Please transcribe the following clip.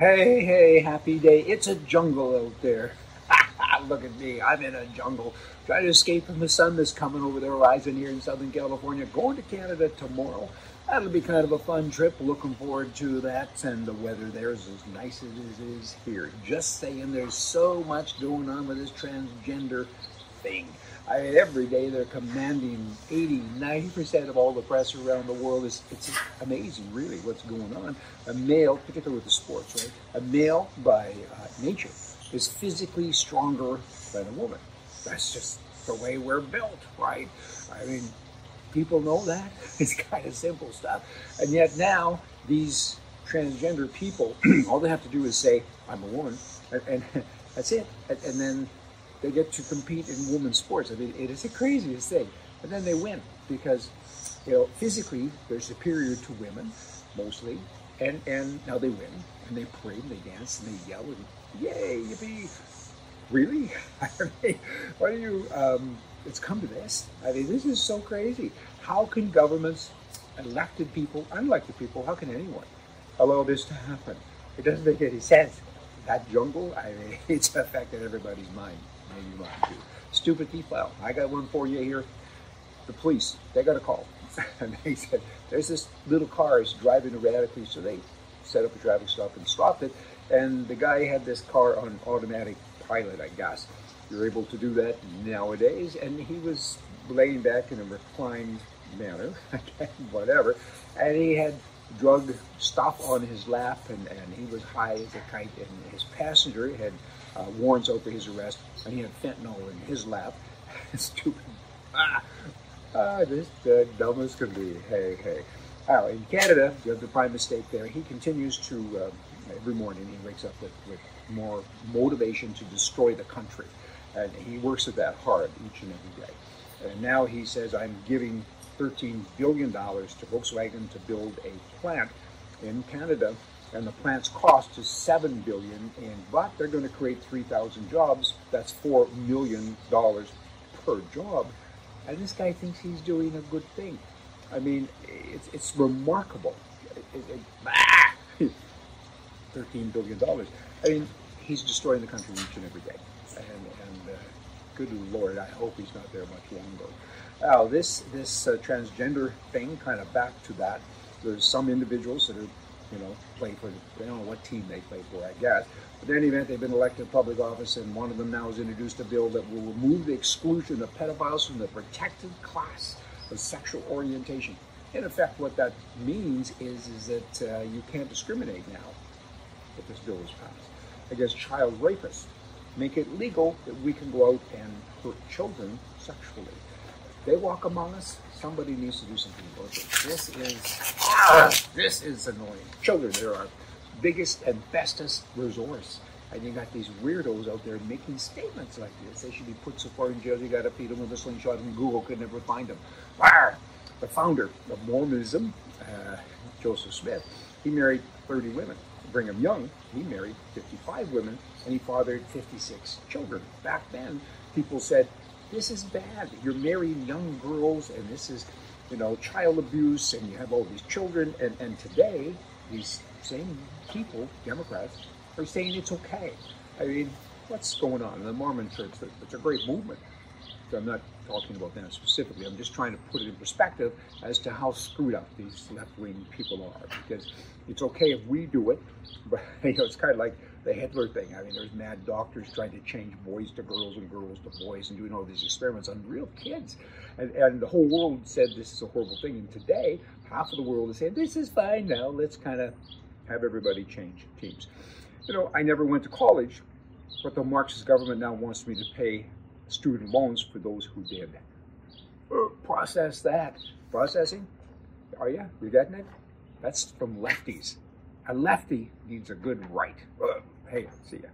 Hey, hey, happy day. It's a jungle out there. Look at me. I'm in a jungle trying to escape from the sun that's coming over the horizon here in Southern California. Going to Canada tomorrow. That'll be kind of a fun trip. Looking forward to that. And the weather there is as nice as it is here. Just saying, there's so much going on with this transgender thing. I mean, every day they're commanding 80, 90% of all the press around the world. It's, it's amazing, really, what's going on. A male, particularly with the sports, right? A male, by uh, nature, is physically stronger than a woman. That's just the way we're built, right? I mean, people know that. It's kind of simple stuff. And yet now, these transgender people, all they have to do is say, I'm a woman, and, and that's it. And, and then they get to compete in women's sports. I mean, it is the craziest thing. And then they win because, you know, physically they're superior to women, mostly. And and now they win and they parade and they dance and they yell and yay, yippee. Really? I mean, why do you? Um, it's come to this. I mean, this is so crazy. How can governments, elected people, unelected people, how can anyone allow this to happen? It doesn't make any sense. That jungle, I mean, it's affected everybody's mind maybe mine too. Stupid file. I got one for you here. The police, they got a call. and they said, there's this little car is driving erratically, so they set up a traffic stop and stopped it. And the guy had this car on automatic pilot, I guess. You're able to do that nowadays. And he was laying back in a reclined manner, whatever. And he had drug stuff on his lap, and, and he was high as a kite. And his passenger had uh, warrants out for his arrest, and he had fentanyl in his lap. Stupid. Ah, ah, this the dumbest can be. Hey, hey. Oh, in Canada, you have the prime mistake there. He continues to, uh, every morning, he wakes up with, with more motivation to destroy the country. And he works at that hard each and every day. And now he says, I'm giving $13 billion to Volkswagen to build a plant in Canada and the plant's cost is seven billion in but they're going to create 3000 jobs. That's four million dollars per job. And this guy thinks he's doing a good thing. I mean it's, it's remarkable. It, it, ah, 13 billion dollars. I mean he's destroying the country each and every day. And, and uh, good lord i hope he's not there much longer. Now this this uh, transgender thing kind of back to that. There's some individuals that are you know, play for, I don't know what team they play for, I guess. But in any event, they've been elected to public office, and one of them now has introduced a bill that will remove the exclusion of pedophiles from the protected class of sexual orientation. In effect, what that means is, is that uh, you can't discriminate now if this bill is passed against child rapists. Make it legal that we can go out and hurt children sexually. They walk among us, somebody needs to do something about this. This is this is annoying. Children, they're our biggest and bestest resource. And you got these weirdos out there making statements like this. They should be put so far in jail you got to feed them with a slingshot, and Google could never find them. Arr! The founder of Mormonism, uh, Joseph Smith, he married 30 women. Brigham Young, he married 55 women, and he fathered 56 children. Back then, people said, this is bad. You're marrying young girls, and this is, you know, child abuse, and you have all these children. And, and today, these same people, Democrats, are saying it's okay. I mean, what's going on in the Mormon church? It's a great movement. So I'm not talking about that specifically. I'm just trying to put it in perspective as to how screwed up these left-wing people are. Because it's okay if we do it, but you know, it's kind of like the Hitler thing. I mean, there's mad doctors trying to change boys to girls and girls to boys and doing all these experiments on real kids. And, and the whole world said this is a horrible thing. And today, half of the world is saying, this is fine now. Let's kind of have everybody change teams. You know, I never went to college, but the Marxist government now wants me to pay student loans for those who did. Uh, process that. Processing? Oh, Are you? You getting it? That's from lefties. A lefty needs a good right. Hey, see ya.